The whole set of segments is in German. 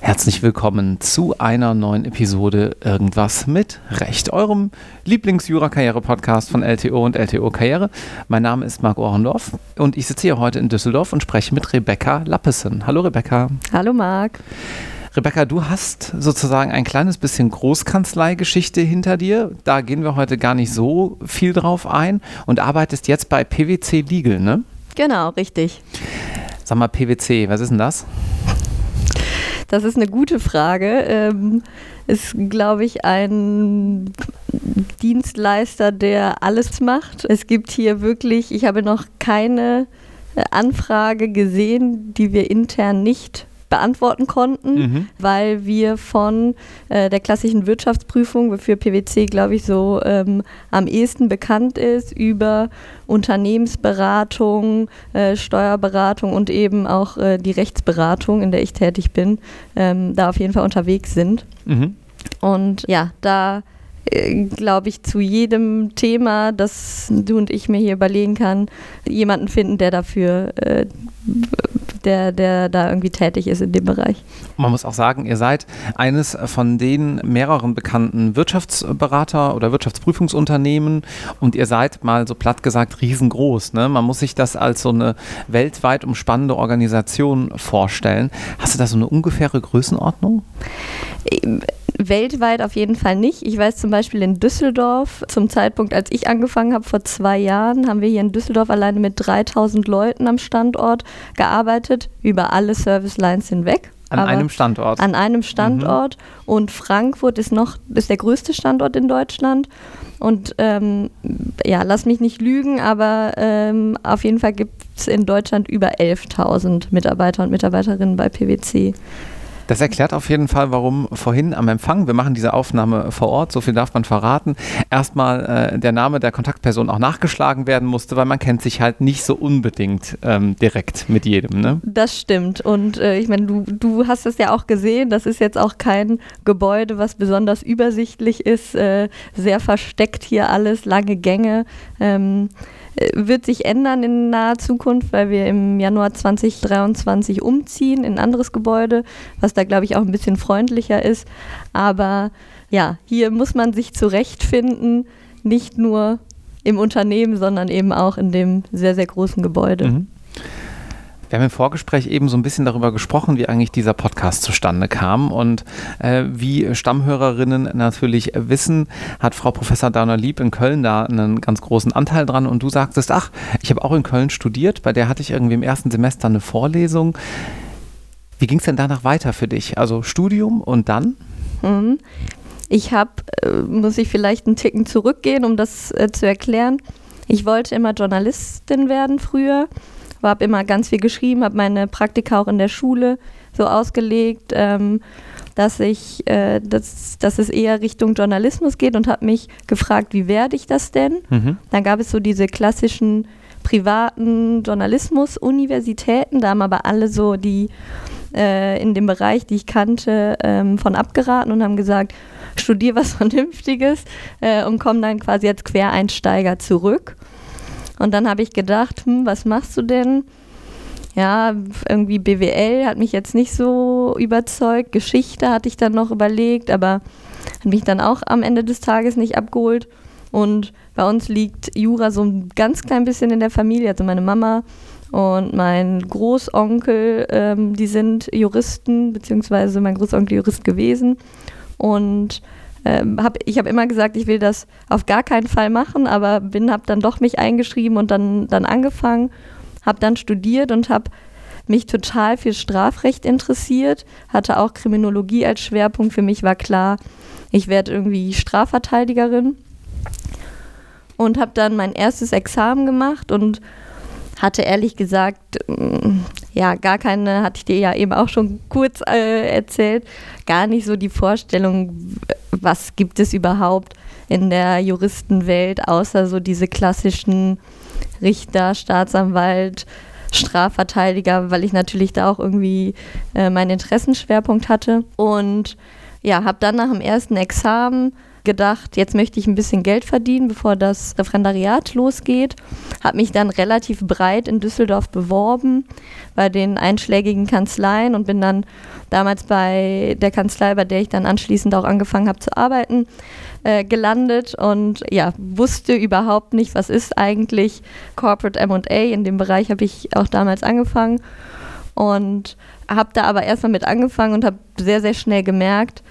Herzlich willkommen zu einer neuen Episode Irgendwas mit Recht, eurem Lieblings-Jura-Karriere-Podcast von LTO und LTO Karriere. Mein Name ist Marc Ohrendorf und ich sitze hier heute in Düsseldorf und spreche mit Rebecca Lappesen. Hallo Rebecca. Hallo Marc. Rebecca, du hast sozusagen ein kleines bisschen Großkanzleigeschichte hinter dir. Da gehen wir heute gar nicht so viel drauf ein und arbeitest jetzt bei PwC Legal, ne? Genau, richtig. Sag mal, PwC, was ist denn das? Das ist eine gute Frage. Ähm, ist, glaube ich, ein Dienstleister, der alles macht. Es gibt hier wirklich, ich habe noch keine Anfrage gesehen, die wir intern nicht beantworten konnten, mhm. weil wir von äh, der klassischen Wirtschaftsprüfung, wofür PwC, glaube ich, so ähm, am ehesten bekannt ist, über Unternehmensberatung, äh, Steuerberatung und eben auch äh, die Rechtsberatung, in der ich tätig bin, ähm, da auf jeden Fall unterwegs sind. Mhm. Und ja, da äh, glaube ich, zu jedem Thema, das du und ich mir hier überlegen kann, jemanden finden, der dafür äh, der, der da irgendwie tätig ist in dem Bereich. Man muss auch sagen, ihr seid eines von den mehreren bekannten Wirtschaftsberater oder Wirtschaftsprüfungsunternehmen und ihr seid mal so platt gesagt riesengroß. Ne? Man muss sich das als so eine weltweit umspannende Organisation vorstellen. Hast du da so eine ungefähre Größenordnung? Weltweit auf jeden Fall nicht. Ich weiß zum Beispiel in Düsseldorf, zum Zeitpunkt, als ich angefangen habe, vor zwei Jahren, haben wir hier in Düsseldorf alleine mit 3000 Leuten am Standort gearbeitet, über alle Service Lines hinweg. An einem Standort. An einem Standort. Mhm. Und Frankfurt ist noch ist der größte Standort in Deutschland. Und ähm, ja, lass mich nicht lügen, aber ähm, auf jeden Fall gibt es in Deutschland über 11.000 Mitarbeiter und Mitarbeiterinnen bei PwC. Das erklärt auf jeden Fall, warum vorhin am Empfang, wir machen diese Aufnahme vor Ort, so viel darf man verraten, erstmal äh, der Name der Kontaktperson auch nachgeschlagen werden musste, weil man kennt sich halt nicht so unbedingt ähm, direkt mit jedem. Ne? Das stimmt. Und äh, ich meine, du, du hast es ja auch gesehen, das ist jetzt auch kein Gebäude, was besonders übersichtlich ist, äh, sehr versteckt hier alles, lange Gänge. Ähm, äh, wird sich ändern in naher Zukunft, weil wir im Januar 2023 umziehen in ein anderes Gebäude, was da, glaube ich, auch ein bisschen freundlicher ist. Aber ja, hier muss man sich zurechtfinden, nicht nur im Unternehmen, sondern eben auch in dem sehr, sehr großen Gebäude. Mhm. Wir haben im Vorgespräch eben so ein bisschen darüber gesprochen, wie eigentlich dieser Podcast zustande kam. Und äh, wie Stammhörerinnen natürlich wissen, hat Frau Professor Dauner-Lieb in Köln da einen ganz großen Anteil dran. Und du sagtest, ach, ich habe auch in Köln studiert, bei der hatte ich irgendwie im ersten Semester eine Vorlesung. Wie ging es denn danach weiter für dich? Also Studium und dann? Mhm. Ich habe, äh, muss ich vielleicht einen Ticken zurückgehen, um das äh, zu erklären. Ich wollte immer Journalistin werden früher habe immer ganz viel geschrieben, habe meine Praktika auch in der Schule so ausgelegt, ähm, dass ich, äh, dass, dass es eher Richtung Journalismus geht und habe mich gefragt, wie werde ich das denn? Mhm. Dann gab es so diese klassischen privaten Journalismus-Universitäten, da haben aber alle so die äh, in dem Bereich, die ich kannte, ähm, von abgeraten und haben gesagt, studier was Vernünftiges äh, und komm dann quasi als Quereinsteiger zurück. Und dann habe ich gedacht, hm, was machst du denn? Ja, irgendwie BWL hat mich jetzt nicht so überzeugt. Geschichte hatte ich dann noch überlegt, aber hat mich dann auch am Ende des Tages nicht abgeholt. Und bei uns liegt Jura so ein ganz klein bisschen in der Familie. Also meine Mama und mein Großonkel, ähm, die sind Juristen, beziehungsweise mein Großonkel Jurist gewesen. Und ähm, hab, ich habe immer gesagt, ich will das auf gar keinen Fall machen, aber bin, habe dann doch mich eingeschrieben und dann, dann angefangen, habe dann studiert und habe mich total für Strafrecht interessiert, hatte auch Kriminologie als Schwerpunkt. Für mich war klar, ich werde irgendwie Strafverteidigerin und habe dann mein erstes Examen gemacht und hatte ehrlich gesagt, mm, ja, gar keine, hatte ich dir ja eben auch schon kurz äh, erzählt, gar nicht so die Vorstellung, was gibt es überhaupt in der Juristenwelt, außer so diese klassischen Richter, Staatsanwalt, Strafverteidiger, weil ich natürlich da auch irgendwie äh, meinen Interessenschwerpunkt hatte. Und ja, habe dann nach dem ersten Examen gedacht, jetzt möchte ich ein bisschen Geld verdienen, bevor das Referendariat losgeht. Habe mich dann relativ breit in Düsseldorf beworben bei den einschlägigen Kanzleien und bin dann damals bei der Kanzlei, bei der ich dann anschließend auch angefangen habe zu arbeiten, äh, gelandet und ja, wusste überhaupt nicht, was ist eigentlich Corporate MA. In dem Bereich habe ich auch damals angefangen und habe da aber erstmal mit angefangen und habe sehr, sehr schnell gemerkt,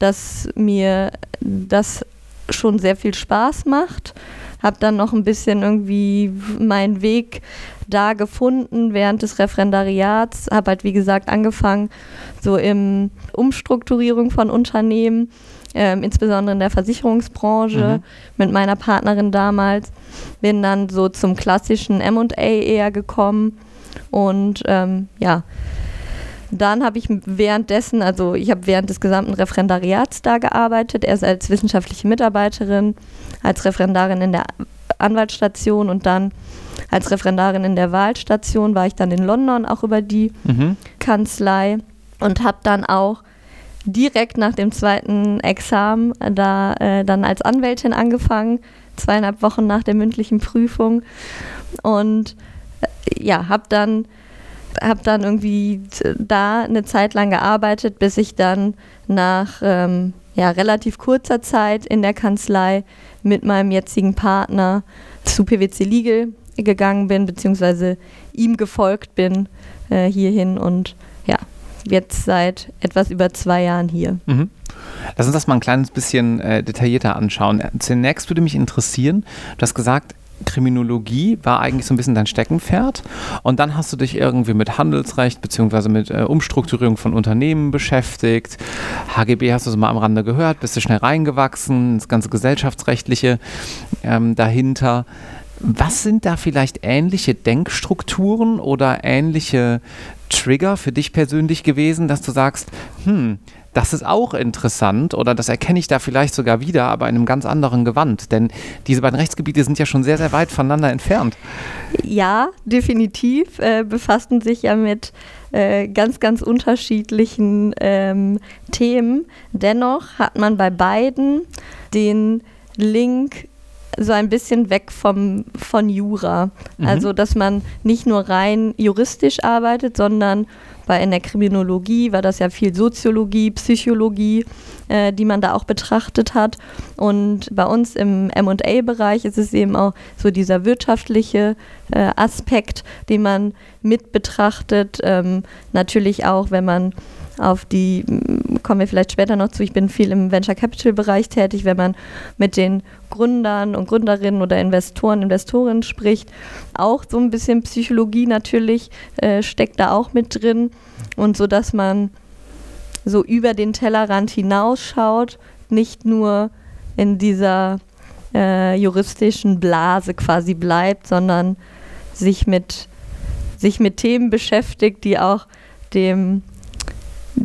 dass mir das schon sehr viel Spaß macht. Habe dann noch ein bisschen irgendwie meinen Weg da gefunden während des Referendariats. Habe halt, wie gesagt, angefangen so im Umstrukturierung von Unternehmen, ähm, insbesondere in der Versicherungsbranche mhm. mit meiner Partnerin damals. Bin dann so zum klassischen MA eher gekommen und ähm, ja, dann habe ich währenddessen, also ich habe während des gesamten Referendariats da gearbeitet, erst als wissenschaftliche Mitarbeiterin, als Referendarin in der Anwaltsstation und dann als Referendarin in der Wahlstation war ich dann in London auch über die mhm. Kanzlei und habe dann auch direkt nach dem zweiten Examen da äh, dann als Anwältin angefangen, zweieinhalb Wochen nach der mündlichen Prüfung und äh, ja, habe dann habe dann irgendwie da eine Zeit lang gearbeitet, bis ich dann nach ähm, ja, relativ kurzer Zeit in der Kanzlei mit meinem jetzigen Partner zu PwC Legal gegangen bin, beziehungsweise ihm gefolgt bin äh, hierhin und ja, jetzt seit etwas über zwei Jahren hier. Mhm. Lass uns das mal ein kleines bisschen äh, detaillierter anschauen. Zunächst würde mich interessieren, du hast gesagt, Kriminologie war eigentlich so ein bisschen dein Steckenpferd. Und dann hast du dich irgendwie mit Handelsrecht bzw. mit äh, Umstrukturierung von Unternehmen beschäftigt. HGB hast du so mal am Rande gehört, bist du schnell reingewachsen, das ganze gesellschaftsrechtliche ähm, dahinter. Was sind da vielleicht ähnliche Denkstrukturen oder ähnliche Trigger für dich persönlich gewesen, dass du sagst, hm, das ist auch interessant oder das erkenne ich da vielleicht sogar wieder, aber in einem ganz anderen Gewand. Denn diese beiden Rechtsgebiete sind ja schon sehr, sehr weit voneinander entfernt. Ja, definitiv. Äh, befassten sich ja mit äh, ganz, ganz unterschiedlichen ähm, Themen. Dennoch hat man bei beiden den Link so ein bisschen weg vom, von Jura. Mhm. Also, dass man nicht nur rein juristisch arbeitet, sondern weil in der Kriminologie war das ja viel Soziologie, Psychologie, äh, die man da auch betrachtet hat. Und bei uns im MA-Bereich ist es eben auch so dieser wirtschaftliche äh, Aspekt, den man mit betrachtet. Ähm, natürlich auch, wenn man auf die, kommen wir vielleicht später noch zu, ich bin viel im Venture Capital Bereich tätig, wenn man mit den Gründern und Gründerinnen oder Investoren, Investorinnen spricht, auch so ein bisschen Psychologie natürlich äh, steckt da auch mit drin. Und so, dass man so über den Tellerrand hinausschaut, nicht nur in dieser äh, juristischen Blase quasi bleibt, sondern sich mit, sich mit Themen beschäftigt, die auch dem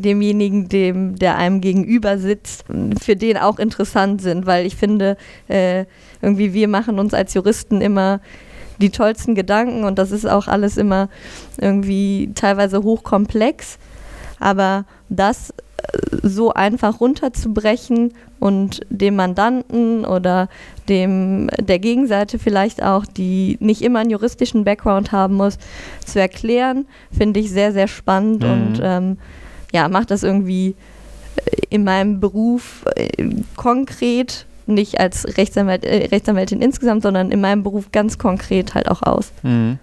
demjenigen, dem, der einem gegenüber sitzt, für den auch interessant sind, weil ich finde, äh, irgendwie wir machen uns als Juristen immer die tollsten Gedanken und das ist auch alles immer irgendwie teilweise hochkomplex, aber das äh, so einfach runterzubrechen und dem Mandanten oder dem der Gegenseite vielleicht auch, die nicht immer einen juristischen Background haben muss, zu erklären, finde ich sehr, sehr spannend mhm. und ähm, ja, mache das irgendwie äh, in meinem Beruf äh, konkret, nicht als Rechtsanwalt, äh, Rechtsanwältin insgesamt, sondern in meinem Beruf ganz konkret halt auch aus. Mhm.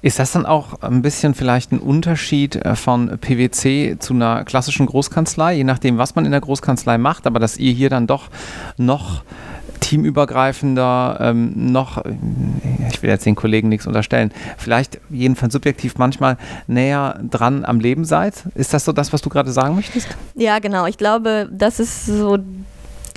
Ist das dann auch ein bisschen vielleicht ein Unterschied äh, von PwC zu einer klassischen Großkanzlei, je nachdem, was man in der Großkanzlei macht, aber dass ihr hier dann doch noch teamübergreifender, ähm, noch, ich will jetzt den Kollegen nichts unterstellen, vielleicht jedenfalls subjektiv manchmal näher dran am Leben seid? Ist das so das, was du gerade sagen möchtest? Ja, genau. Ich glaube, das ist so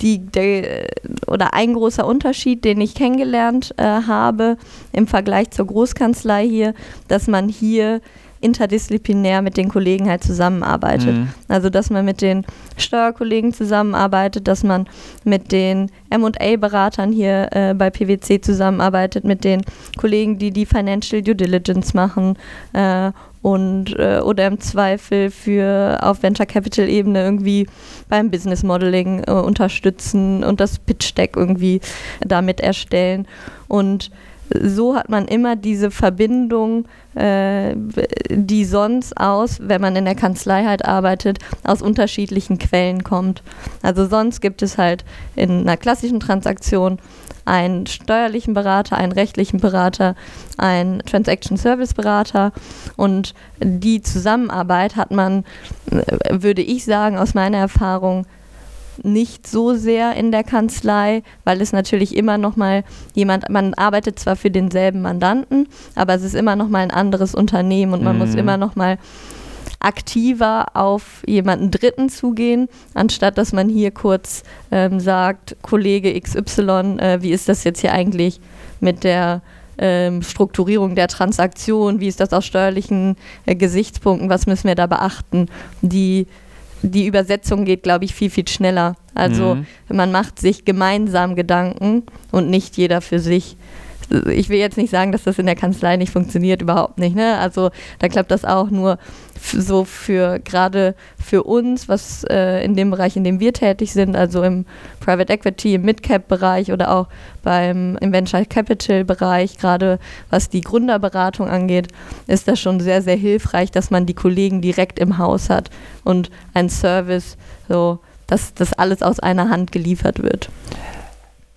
die, der, oder ein großer Unterschied, den ich kennengelernt äh, habe im Vergleich zur Großkanzlei hier, dass man hier interdisziplinär mit den Kollegen halt zusammenarbeitet. Mhm. Also dass man mit den Steuerkollegen zusammenarbeitet, dass man mit den MA-Beratern hier äh, bei PwC zusammenarbeitet, mit den Kollegen, die die Financial Due Diligence machen äh, und äh, oder im Zweifel für auf Venture Capital Ebene irgendwie beim Business Modeling äh, unterstützen und das Pitch Deck irgendwie damit erstellen und so hat man immer diese Verbindung, äh, die sonst aus, wenn man in der Kanzlei halt arbeitet, aus unterschiedlichen Quellen kommt. Also sonst gibt es halt in einer klassischen Transaktion einen steuerlichen Berater, einen rechtlichen Berater, einen Transaction Service Berater und die Zusammenarbeit hat man, äh, würde ich sagen, aus meiner Erfahrung nicht so sehr in der Kanzlei, weil es natürlich immer noch mal jemand, man arbeitet zwar für denselben Mandanten, aber es ist immer noch mal ein anderes Unternehmen und man mhm. muss immer noch mal aktiver auf jemanden Dritten zugehen, anstatt dass man hier kurz ähm, sagt, Kollege XY, äh, wie ist das jetzt hier eigentlich mit der ähm, Strukturierung der Transaktion, wie ist das aus steuerlichen äh, Gesichtspunkten, was müssen wir da beachten, die die Übersetzung geht, glaube ich, viel, viel schneller. Also mhm. man macht sich gemeinsam Gedanken und nicht jeder für sich. Ich will jetzt nicht sagen, dass das in der Kanzlei nicht funktioniert, überhaupt nicht. Ne? Also da klappt das auch nur so für gerade für uns, was äh, in dem Bereich, in dem wir tätig sind, also im Private Equity, im Midcap-Bereich oder auch beim im Venture Capital-Bereich, gerade was die Gründerberatung angeht, ist das schon sehr, sehr hilfreich, dass man die Kollegen direkt im Haus hat und ein Service, so dass das alles aus einer Hand geliefert wird.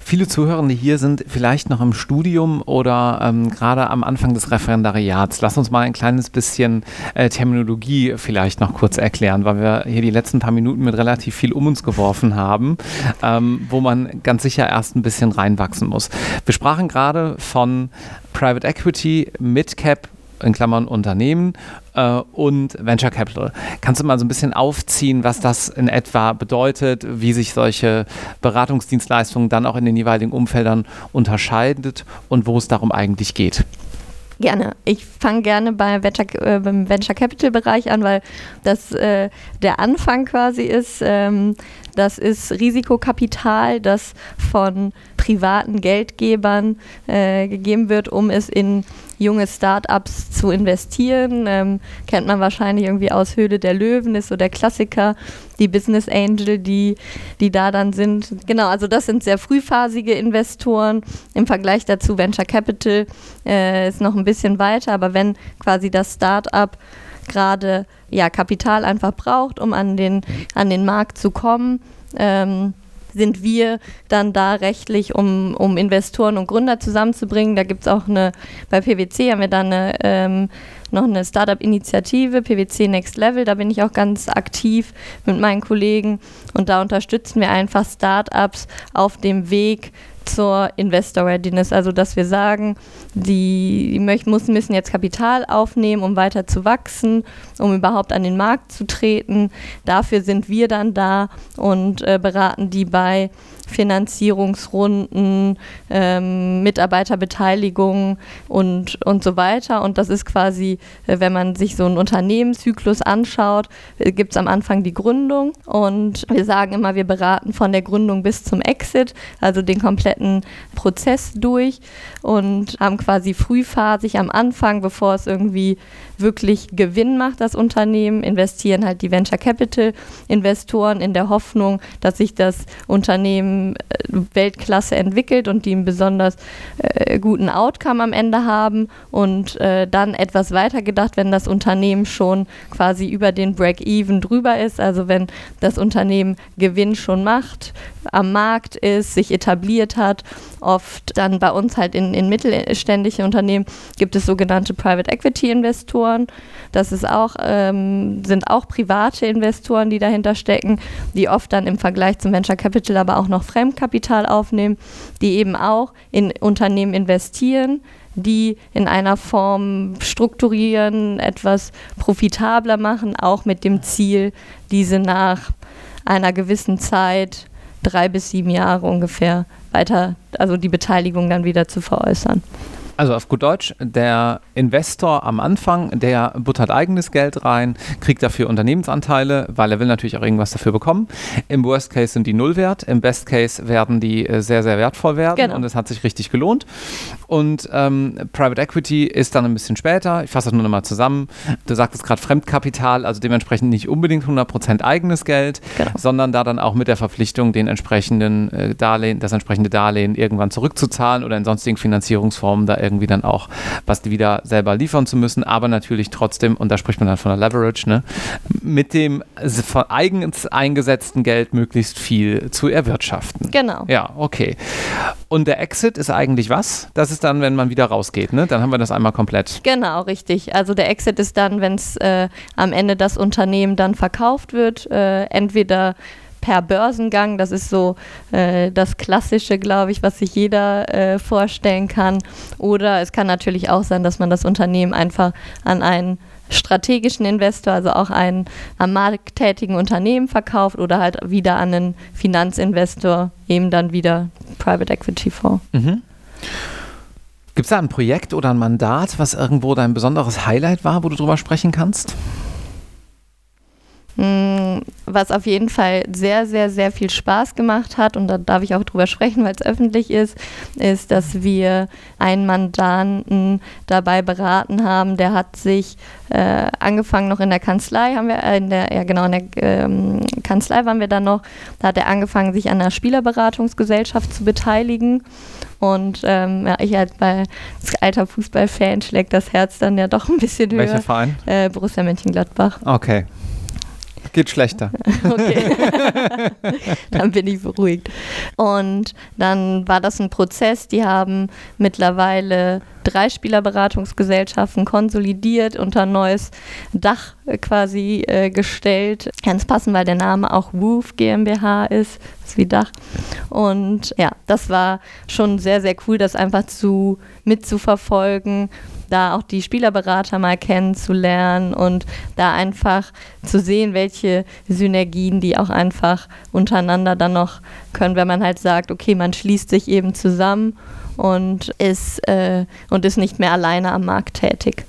Viele Zuhörende hier sind vielleicht noch im Studium oder ähm, gerade am Anfang des Referendariats. Lass uns mal ein kleines bisschen äh, Terminologie vielleicht noch kurz erklären, weil wir hier die letzten paar Minuten mit relativ viel um uns geworfen haben, ähm, wo man ganz sicher erst ein bisschen reinwachsen muss. Wir sprachen gerade von Private Equity, Midcap in Klammern Unternehmen äh, und Venture Capital. Kannst du mal so ein bisschen aufziehen, was das in etwa bedeutet, wie sich solche Beratungsdienstleistungen dann auch in den jeweiligen Umfeldern unterscheidet und wo es darum eigentlich geht? Gerne. Ich fange gerne bei Venture, äh, beim Venture Capital Bereich an, weil das äh, der Anfang quasi ist. Ähm, das ist Risikokapital, das von privaten Geldgebern äh, gegeben wird, um es in junge Startups zu investieren. Ähm, kennt man wahrscheinlich irgendwie aus Höhle der Löwen, ist so der Klassiker, die Business Angel, die, die da dann sind. Genau, also das sind sehr frühphasige Investoren. Im Vergleich dazu Venture Capital äh, ist noch ein bisschen weiter, aber wenn quasi das Startup gerade ja, Kapital einfach braucht, um an den, an den Markt zu kommen, ähm, sind wir dann da rechtlich, um, um Investoren und Gründer zusammenzubringen. Da gibt es auch eine, bei PwC haben wir dann eine, ähm, noch eine Startup-Initiative, PwC Next Level, da bin ich auch ganz aktiv mit meinen Kollegen und da unterstützen wir einfach Startups auf dem Weg zur Investor Readiness, also dass wir sagen, die müssen, müssen jetzt Kapital aufnehmen, um weiter zu wachsen, um überhaupt an den Markt zu treten. Dafür sind wir dann da und äh, beraten die bei Finanzierungsrunden, ähm, Mitarbeiterbeteiligung und, und so weiter. Und das ist quasi, äh, wenn man sich so einen Unternehmenszyklus anschaut, äh, gibt es am Anfang die Gründung und wir sagen immer, wir beraten von der Gründung bis zum Exit, also den kompletten Prozess durch und haben quasi frühphasig am Anfang, bevor es irgendwie wirklich Gewinn macht, das Unternehmen, investieren halt die Venture Capital Investoren in der Hoffnung, dass sich das Unternehmen äh, Weltklasse entwickelt und die einen besonders äh, guten Outcome am Ende haben und äh, dann etwas weiter gedacht, wenn das Unternehmen schon quasi über den Break-Even drüber ist, also wenn das Unternehmen Gewinn schon macht, am Markt ist, sich etabliert hat, oft dann bei uns halt in, in mittelständische Unternehmen gibt es sogenannte Private Equity Investoren. Das ist auch, ähm, sind auch private Investoren, die dahinter stecken, die oft dann im Vergleich zum Venture Capital aber auch noch Fremdkapital aufnehmen, die eben auch in Unternehmen investieren die in einer Form strukturieren, etwas profitabler machen, auch mit dem Ziel, diese nach einer gewissen Zeit, drei bis sieben Jahre ungefähr, weiter, also die Beteiligung dann wieder zu veräußern. Also auf gut Deutsch, der Investor am Anfang, der buttert eigenes Geld rein, kriegt dafür Unternehmensanteile, weil er will natürlich auch irgendwas dafür bekommen. Im Worst Case sind die null wert, im Best Case werden die äh, sehr, sehr wertvoll werden genau. und es hat sich richtig gelohnt. Und ähm, Private Equity ist dann ein bisschen später, ich fasse das nur nochmal zusammen, du sagtest gerade Fremdkapital, also dementsprechend nicht unbedingt 100% eigenes Geld, genau. sondern da dann auch mit der Verpflichtung, den entsprechenden äh, Darlehen, das entsprechende Darlehen irgendwann zurückzuzahlen oder in sonstigen Finanzierungsformen da irgendwie dann auch was wieder selber liefern zu müssen, aber natürlich trotzdem, und da spricht man dann von der Leverage, ne, mit dem von eigens eingesetzten Geld möglichst viel zu erwirtschaften. Genau. Ja, okay. Und der Exit ist eigentlich was? Das ist dann, wenn man wieder rausgeht, ne? Dann haben wir das einmal komplett. Genau, richtig. Also der Exit ist dann, wenn es äh, am Ende das Unternehmen dann verkauft wird, äh, entweder per Börsengang. Das ist so äh, das Klassische, glaube ich, was sich jeder äh, vorstellen kann. Oder es kann natürlich auch sein, dass man das Unternehmen einfach an einen strategischen Investor, also auch einen am Markt tätigen Unternehmen verkauft oder halt wieder an einen Finanzinvestor, eben dann wieder Private Equity Fonds. Mhm. Gibt es da ein Projekt oder ein Mandat, was irgendwo dein besonderes Highlight war, wo du drüber sprechen kannst? Mm, was auf jeden Fall sehr, sehr, sehr viel Spaß gemacht hat, und da darf ich auch drüber sprechen, weil es öffentlich ist, ist, dass wir einen Mandanten dabei beraten haben, der hat sich äh, angefangen noch in der Kanzlei, haben wir, äh, in der, ja genau, in der ähm, Kanzlei waren wir dann noch, da hat er angefangen, sich an einer Spielerberatungsgesellschaft zu beteiligen. Und ähm, ja, ich bei als alter Fußballfan schlägt das Herz dann ja doch ein bisschen höher. Welcher Verein? Äh, Borussia Mönchengladbach. Okay. Geht schlechter. Okay. dann bin ich beruhigt. Und dann war das ein Prozess. Die haben mittlerweile drei Spielerberatungsgesellschaften konsolidiert, unter ein neues Dach quasi äh, gestellt. Ganz passend, weil der Name auch Woof GmbH ist, das ist wie Dach. Und ja, das war schon sehr, sehr cool, das einfach zu mitzuverfolgen da auch die Spielerberater mal kennenzulernen und da einfach zu sehen, welche Synergien die auch einfach untereinander dann noch können, wenn man halt sagt, okay, man schließt sich eben zusammen und ist, äh, und ist nicht mehr alleine am Markt tätig.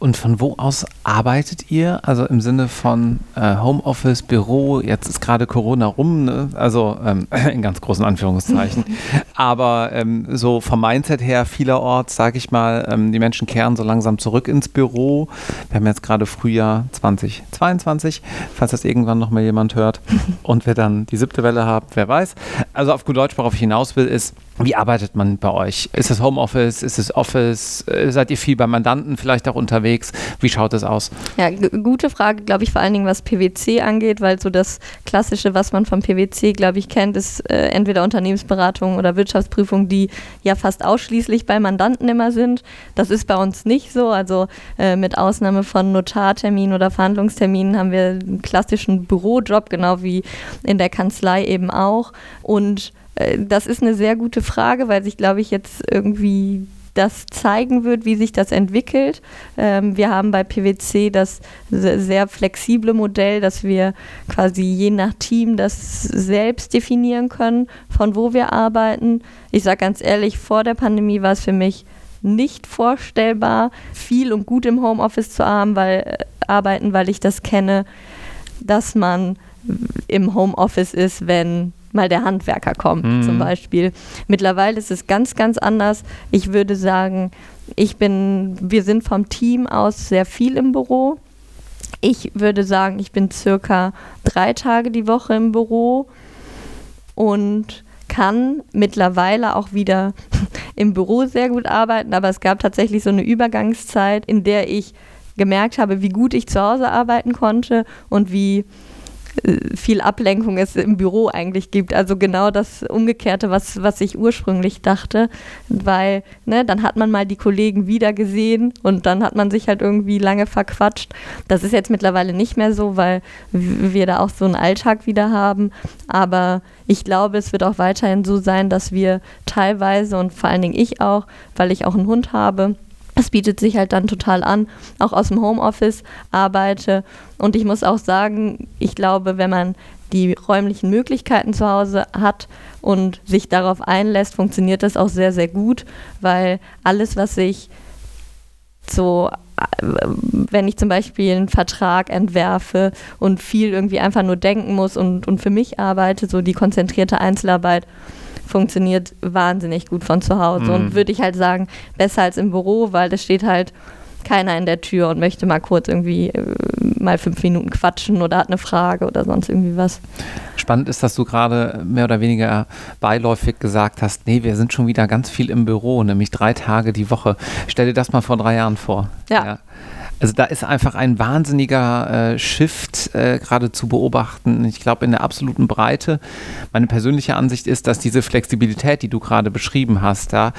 Und von wo aus arbeitet ihr? Also im Sinne von äh, Homeoffice, Büro, jetzt ist gerade Corona rum, ne? also ähm, in ganz großen Anführungszeichen. Aber ähm, so vom Mindset her vielerorts, sage ich mal, ähm, die Menschen kehren so langsam zurück ins Büro. Wir haben jetzt gerade Frühjahr 2022, falls das irgendwann noch mal jemand hört und wir dann die siebte Welle haben, wer weiß. Also auf gut Deutsch, worauf ich hinaus will, ist, wie arbeitet man bei euch? Ist es Homeoffice? Ist es Office? Äh, seid ihr viel bei Mandanten vielleicht auch unterwegs? Wie schaut es aus? Ja, gute Frage, glaube ich, vor allen Dingen, was PwC angeht, weil so das Klassische, was man vom PwC, glaube ich, kennt, ist äh, entweder Unternehmensberatung oder Wirtschaftsprüfung, die ja fast ausschließlich bei Mandanten immer sind. Das ist bei uns nicht so. Also äh, mit Ausnahme von Notarterminen oder Verhandlungsterminen haben wir einen klassischen Bürojob, genau wie in der Kanzlei eben auch. Und äh, das ist eine sehr gute Frage, weil sich, glaube ich, jetzt irgendwie das zeigen wird, wie sich das entwickelt. Ähm, wir haben bei PwC das sehr flexible Modell, dass wir quasi je nach Team das selbst definieren können, von wo wir arbeiten. Ich sage ganz ehrlich, vor der Pandemie war es für mich nicht vorstellbar, viel und gut im Homeoffice zu haben, weil, äh, arbeiten, weil ich das kenne, dass man im Homeoffice ist, wenn mal der Handwerker kommt mhm. zum Beispiel. Mittlerweile ist es ganz, ganz anders. Ich würde sagen, ich bin, wir sind vom Team aus sehr viel im Büro. Ich würde sagen, ich bin circa drei Tage die Woche im Büro und kann mittlerweile auch wieder im Büro sehr gut arbeiten, aber es gab tatsächlich so eine Übergangszeit, in der ich gemerkt habe, wie gut ich zu Hause arbeiten konnte und wie viel Ablenkung es im Büro eigentlich gibt. Also genau das Umgekehrte, was, was ich ursprünglich dachte, weil ne, dann hat man mal die Kollegen wieder gesehen und dann hat man sich halt irgendwie lange verquatscht. Das ist jetzt mittlerweile nicht mehr so, weil wir da auch so einen Alltag wieder haben. Aber ich glaube, es wird auch weiterhin so sein, dass wir teilweise und vor allen Dingen ich auch, weil ich auch einen Hund habe, es bietet sich halt dann total an, auch aus dem Homeoffice arbeite. Und ich muss auch sagen, ich glaube, wenn man die räumlichen Möglichkeiten zu Hause hat und sich darauf einlässt, funktioniert das auch sehr, sehr gut, weil alles, was ich so, äh, wenn ich zum Beispiel einen Vertrag entwerfe und viel irgendwie einfach nur denken muss und, und für mich arbeite, so die konzentrierte Einzelarbeit, funktioniert wahnsinnig gut von zu Hause. Mhm. Und würde ich halt sagen, besser als im Büro, weil das steht halt keiner in der Tür und möchte mal kurz irgendwie äh, mal fünf Minuten quatschen oder hat eine Frage oder sonst irgendwie was. Spannend ist, dass du gerade mehr oder weniger beiläufig gesagt hast, nee, wir sind schon wieder ganz viel im Büro, nämlich drei Tage die Woche. Stell dir das mal vor drei Jahren vor. ja. ja. Also da ist einfach ein wahnsinniger äh, Shift äh, gerade zu beobachten. Ich glaube in der absoluten Breite. Meine persönliche Ansicht ist, dass diese Flexibilität, die du gerade beschrieben hast, da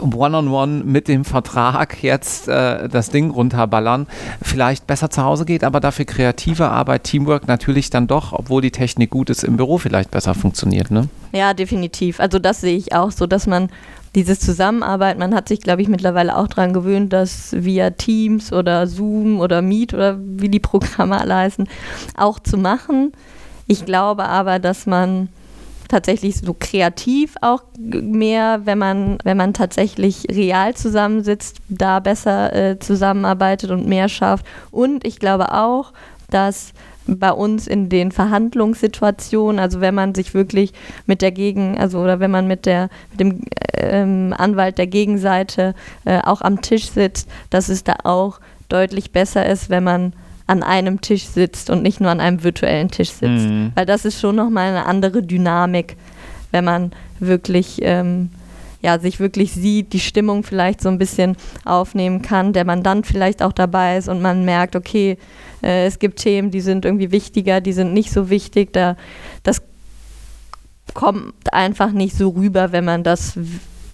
One-on-One -on -one mit dem Vertrag jetzt äh, das Ding runterballern, vielleicht besser zu Hause geht, aber dafür kreative Arbeit, Teamwork natürlich dann doch, obwohl die Technik gut ist, im Büro vielleicht besser funktioniert. Ne? Ja, definitiv. Also das sehe ich auch so, dass man dieses Zusammenarbeit, man hat sich, glaube ich, mittlerweile auch daran gewöhnt, dass via Teams oder Zoom oder Meet oder wie die Programme alle heißen, auch zu machen. Ich glaube aber, dass man tatsächlich so kreativ auch mehr, wenn man, wenn man tatsächlich real zusammensitzt, da besser äh, zusammenarbeitet und mehr schafft. Und ich glaube auch, dass bei uns in den Verhandlungssituationen, also wenn man sich wirklich mit der Gegen, also oder wenn man mit der mit dem ähm, Anwalt der Gegenseite äh, auch am Tisch sitzt, dass es da auch deutlich besser ist, wenn man an einem Tisch sitzt und nicht nur an einem virtuellen Tisch sitzt. Mhm. Weil das ist schon nochmal eine andere Dynamik, wenn man wirklich, ähm, ja, sich wirklich sieht, die Stimmung vielleicht so ein bisschen aufnehmen kann, der man dann vielleicht auch dabei ist und man merkt, okay, äh, es gibt Themen, die sind irgendwie wichtiger, die sind nicht so wichtig. Da, das kommt einfach nicht so rüber, wenn man das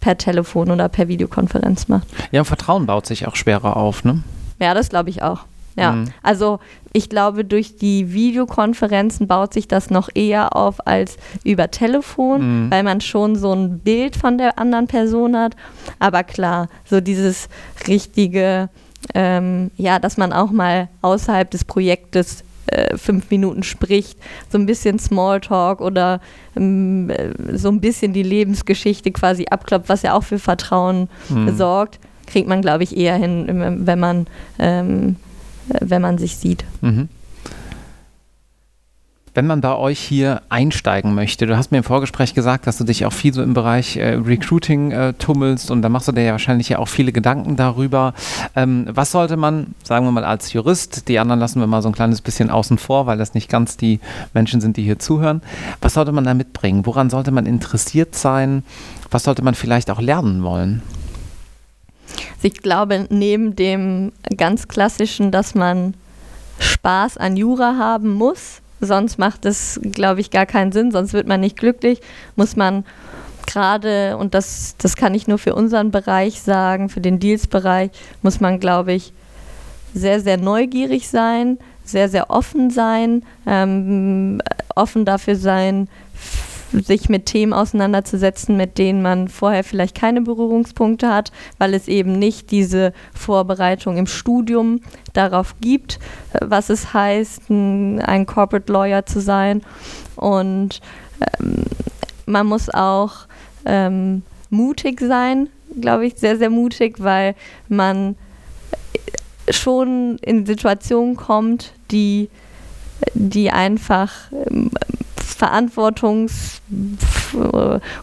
per Telefon oder per Videokonferenz macht. Ja, Vertrauen baut sich auch schwerer auf, ne? Ja, das glaube ich auch. Ja, mhm. also ich glaube, durch die Videokonferenzen baut sich das noch eher auf als über Telefon, mhm. weil man schon so ein Bild von der anderen Person hat. Aber klar, so dieses richtige, ähm, ja, dass man auch mal außerhalb des Projektes äh, fünf Minuten spricht, so ein bisschen Smalltalk oder ähm, äh, so ein bisschen die Lebensgeschichte quasi abklopft, was ja auch für Vertrauen mhm. sorgt, kriegt man, glaube ich, eher hin, wenn man ähm, wenn man sich sieht. Mhm. Wenn man bei euch hier einsteigen möchte, du hast mir im Vorgespräch gesagt, dass du dich auch viel so im Bereich äh, Recruiting äh, tummelst und da machst du dir ja wahrscheinlich ja auch viele Gedanken darüber. Ähm, was sollte man, sagen wir mal als Jurist, die anderen lassen wir mal so ein kleines bisschen außen vor, weil das nicht ganz die Menschen sind, die hier zuhören. Was sollte man da mitbringen? Woran sollte man interessiert sein? Was sollte man vielleicht auch lernen wollen? ich glaube, neben dem ganz klassischen, dass man Spaß an Jura haben muss, sonst macht es, glaube ich, gar keinen Sinn, sonst wird man nicht glücklich, muss man gerade, und das, das kann ich nur für unseren Bereich sagen, für den Deals-Bereich, muss man, glaube ich, sehr, sehr neugierig sein, sehr, sehr offen sein, ähm, offen dafür sein, sich mit Themen auseinanderzusetzen, mit denen man vorher vielleicht keine Berührungspunkte hat, weil es eben nicht diese Vorbereitung im Studium darauf gibt, was es heißt, ein Corporate Lawyer zu sein. Und ähm, man muss auch ähm, mutig sein, glaube ich, sehr, sehr mutig, weil man schon in Situationen kommt, die, die einfach ähm, Verantwortungs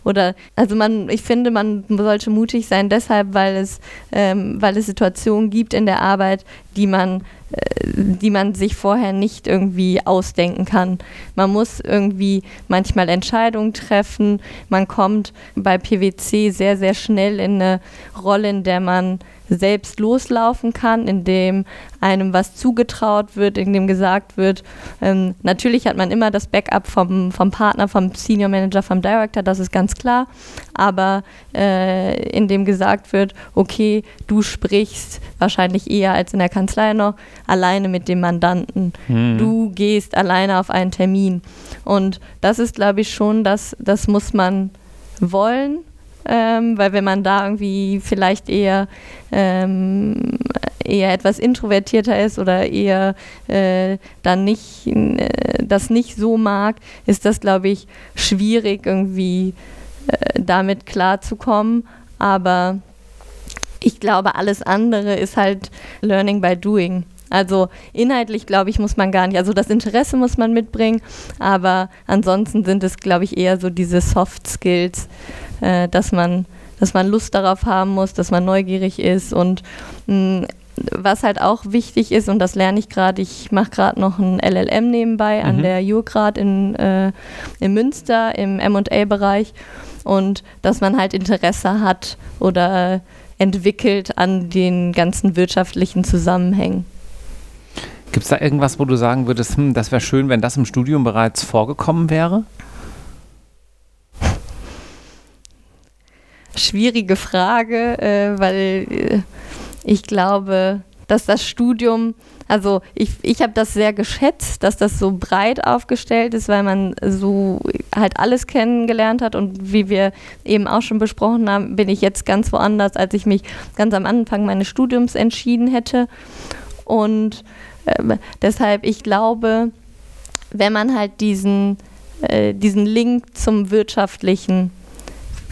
oder also man, ich finde, man sollte mutig sein deshalb, weil es, ähm, weil es Situationen gibt in der Arbeit, die man, äh, die man sich vorher nicht irgendwie ausdenken kann. Man muss irgendwie manchmal Entscheidungen treffen. Man kommt bei PwC sehr, sehr schnell in eine Rolle, in der man selbst loslaufen kann, in dem einem was zugetraut wird, in dem gesagt wird, ähm, natürlich hat man immer das Backup vom, vom Partner, vom Senior Manager, vom Director, das ist ganz klar, aber äh, in dem gesagt wird, okay, du sprichst wahrscheinlich eher als in der Kanzlei noch alleine mit dem Mandanten. Mhm. Du gehst alleine auf einen Termin. Und das ist, glaube ich, schon, das, das muss man wollen ähm, weil wenn man da irgendwie vielleicht eher ähm, eher etwas introvertierter ist oder eher äh, dann nicht äh, das nicht so mag, ist das glaube ich schwierig irgendwie äh, damit klarzukommen. Aber ich glaube, alles andere ist halt Learning by Doing. Also inhaltlich, glaube ich, muss man gar nicht, also das Interesse muss man mitbringen, aber ansonsten sind es, glaube ich, eher so diese Soft Skills, äh, dass man dass man Lust darauf haben muss, dass man neugierig ist und mh, was halt auch wichtig ist, und das lerne ich gerade, ich mache gerade noch ein LLM nebenbei mhm. an der Jurgrad in, äh, in Münster im MA-Bereich und dass man halt Interesse hat oder entwickelt an den ganzen wirtschaftlichen Zusammenhängen. Gibt es da irgendwas, wo du sagen würdest, hm, das wäre schön, wenn das im Studium bereits vorgekommen wäre? Schwierige Frage, äh, weil äh, ich glaube, dass das Studium, also ich, ich habe das sehr geschätzt, dass das so breit aufgestellt ist, weil man so halt alles kennengelernt hat und wie wir eben auch schon besprochen haben, bin ich jetzt ganz woanders, als ich mich ganz am Anfang meines Studiums entschieden hätte. Und äh, deshalb, ich glaube, wenn man halt diesen, äh, diesen Link zum Wirtschaftlichen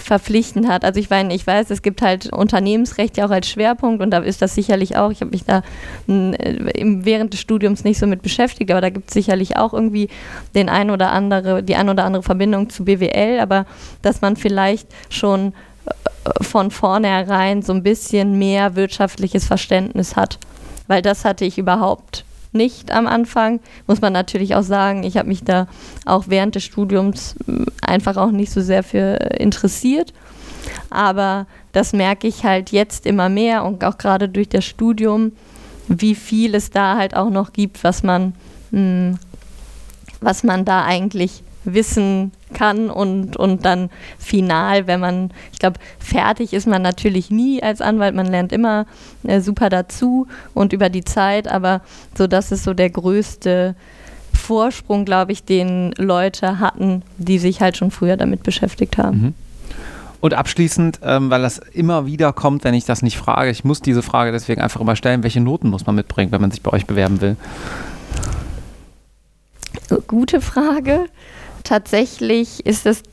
verpflichtend hat. Also ich meine, ich weiß, es gibt halt Unternehmensrecht ja auch als Schwerpunkt und da ist das sicherlich auch, ich habe mich da äh, während des Studiums nicht so mit beschäftigt, aber da gibt es sicherlich auch irgendwie den ein oder andere, die ein oder andere Verbindung zu BWL, aber dass man vielleicht schon äh, von vornherein so ein bisschen mehr wirtschaftliches Verständnis hat weil das hatte ich überhaupt nicht am Anfang. Muss man natürlich auch sagen, ich habe mich da auch während des Studiums hm, einfach auch nicht so sehr für äh, interessiert. Aber das merke ich halt jetzt immer mehr und auch gerade durch das Studium, wie viel es da halt auch noch gibt, was man, mh, hm, was man da eigentlich wissen kann und, und dann final, wenn man, ich glaube, fertig ist man natürlich nie als Anwalt, man lernt immer äh, super dazu und über die Zeit, aber so das ist so der größte Vorsprung, glaube ich, den Leute hatten, die sich halt schon früher damit beschäftigt haben. Mhm. Und abschließend, ähm, weil das immer wieder kommt, wenn ich das nicht frage, ich muss diese Frage deswegen einfach immer stellen, welche Noten muss man mitbringen, wenn man sich bei euch bewerben will? Gute Frage. Tatsächlich ist es,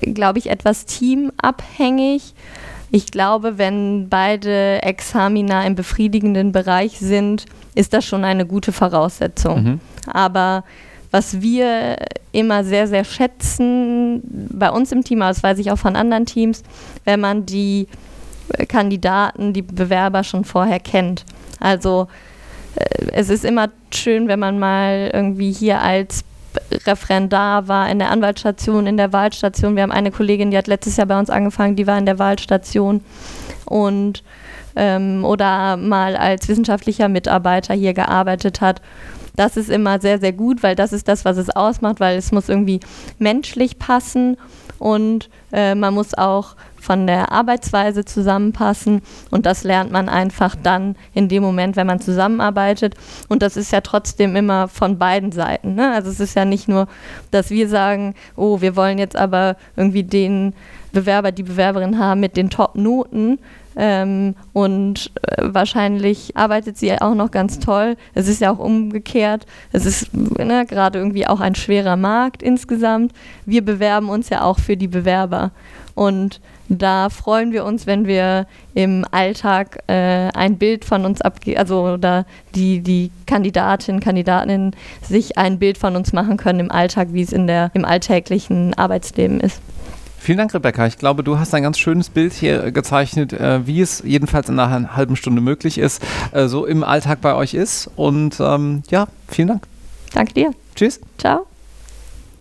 äh, glaube ich, etwas teamabhängig. Ich glaube, wenn beide Examina im befriedigenden Bereich sind, ist das schon eine gute Voraussetzung. Mhm. Aber was wir immer sehr, sehr schätzen bei uns im Team, aber das weiß ich auch von anderen Teams, wenn man die Kandidaten, die Bewerber schon vorher kennt. Also äh, es ist immer schön, wenn man mal irgendwie hier als Referendar war in der Anwaltsstation, in der Wahlstation. Wir haben eine Kollegin, die hat letztes Jahr bei uns angefangen, die war in der Wahlstation und ähm, oder mal als wissenschaftlicher Mitarbeiter hier gearbeitet hat. Das ist immer sehr, sehr gut, weil das ist das, was es ausmacht, weil es muss irgendwie menschlich passen und äh, man muss auch von der Arbeitsweise zusammenpassen und das lernt man einfach dann in dem Moment, wenn man zusammenarbeitet und das ist ja trotzdem immer von beiden Seiten. Ne? Also es ist ja nicht nur, dass wir sagen, oh, wir wollen jetzt aber irgendwie den Bewerber, die Bewerberin haben mit den Top-Noten, ähm, und äh, wahrscheinlich arbeitet sie auch noch ganz toll. Es ist ja auch umgekehrt. Es ist ne, gerade irgendwie auch ein schwerer Markt insgesamt. Wir bewerben uns ja auch für die Bewerber. Und da freuen wir uns, wenn wir im Alltag äh, ein Bild von uns abgeben, also oder die, die Kandidatinnen, Kandidatinnen sich ein Bild von uns machen können im Alltag, wie es in der, im alltäglichen Arbeitsleben ist. Vielen Dank, Rebecca. Ich glaube, du hast ein ganz schönes Bild hier gezeichnet, äh, wie es jedenfalls in einer halben Stunde möglich ist, äh, so im Alltag bei euch ist. Und ähm, ja, vielen Dank. Danke dir. Tschüss. Ciao.